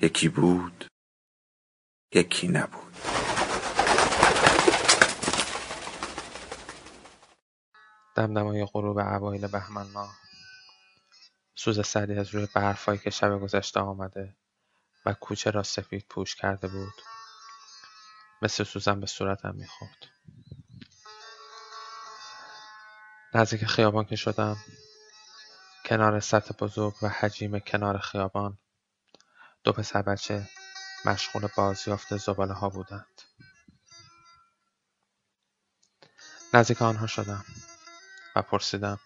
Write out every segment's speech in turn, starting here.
یکی بود یکی نبود. دمدمای غروب اوایل بهمن ماه. سوز سردی از روی برفایی که شب گذشته آمده و کوچه را سفید پوش کرده بود. مثل سوزن به صورتم می‌خورد. نزدیک خیابان که شدم کنار سطح بزرگ و حجیم کنار خیابان دو پسر بچه مشغول بازیافت ها بودند. نزدیک آنها شدم و پرسیدم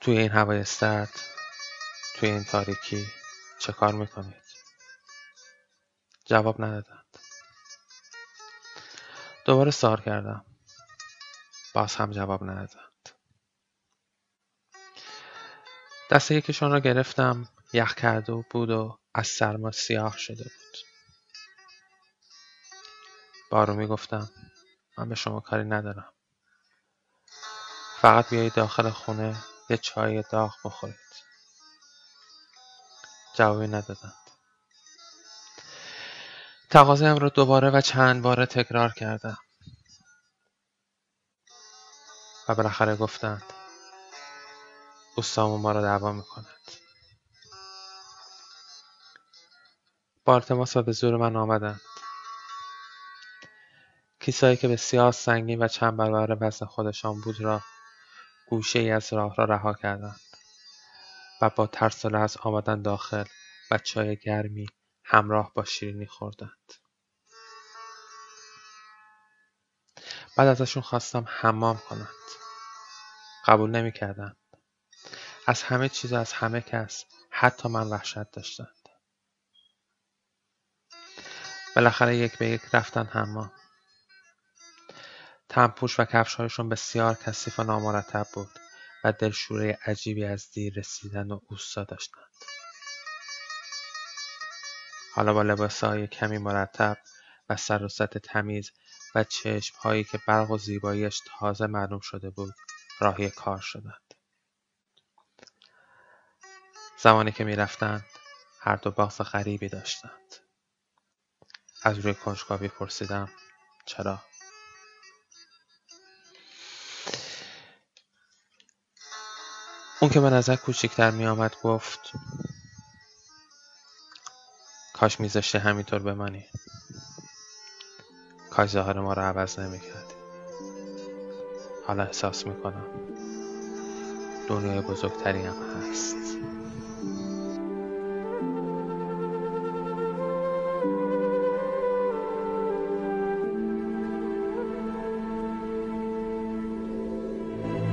توی این هوای سرد توی این تاریکی چه کار می‌کنید؟ جواب ندادند. دوباره سار کردم. باز هم جواب ندادند. دست یکیشان را گرفتم یخ کرده بود و از سرما سیاه شده بود. با گفتم من به شما کاری ندارم. فقط بیایید داخل خونه یه چای داغ بخورید. جوابی ندادند. تقاضایم را دوباره و چند باره تکرار کردم. و بالاخره گفتند اوستام ما را دعوا می‌کند. با التماس و به زور من آمدند. کیسهایی که بسیار سنگین و چند برابر وزن خودشان بود را گوشه ای از راه را رها کردند و با ترس و لرز آمدند داخل و چای گرمی همراه با شیرینی خوردند. بعد ازشون خواستم حمام کنند. قبول نمی‌کردند. از همه چیز از همه کس حتی من وحشت داشتند. بالاخره یک به یک رفتن حمام. تنپوش و کفشهایشون بسیار کثیف و نامرتب بود و دلشوره عجیبی از دیر رسیدن و اوستا داشتند. حالا با لباسهای کمی مرتب و سر و تمیز و چشمهایی که برق و زیباییش تازه معلوم شده بود راهی کار شدند. زمانی که می‌رفتند هر دو باغ غریبی داشتند. از روی کنجکاوی پرسیدم چرا؟ اون که به نظر کوچکتر می آمد گفت کاش میذاشتی همینطور بمانی کاش ظاهر ما رو عوض نمی کردی حالا احساس می‌کنم دنیای بزرگتری هم هست.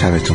sabe tú.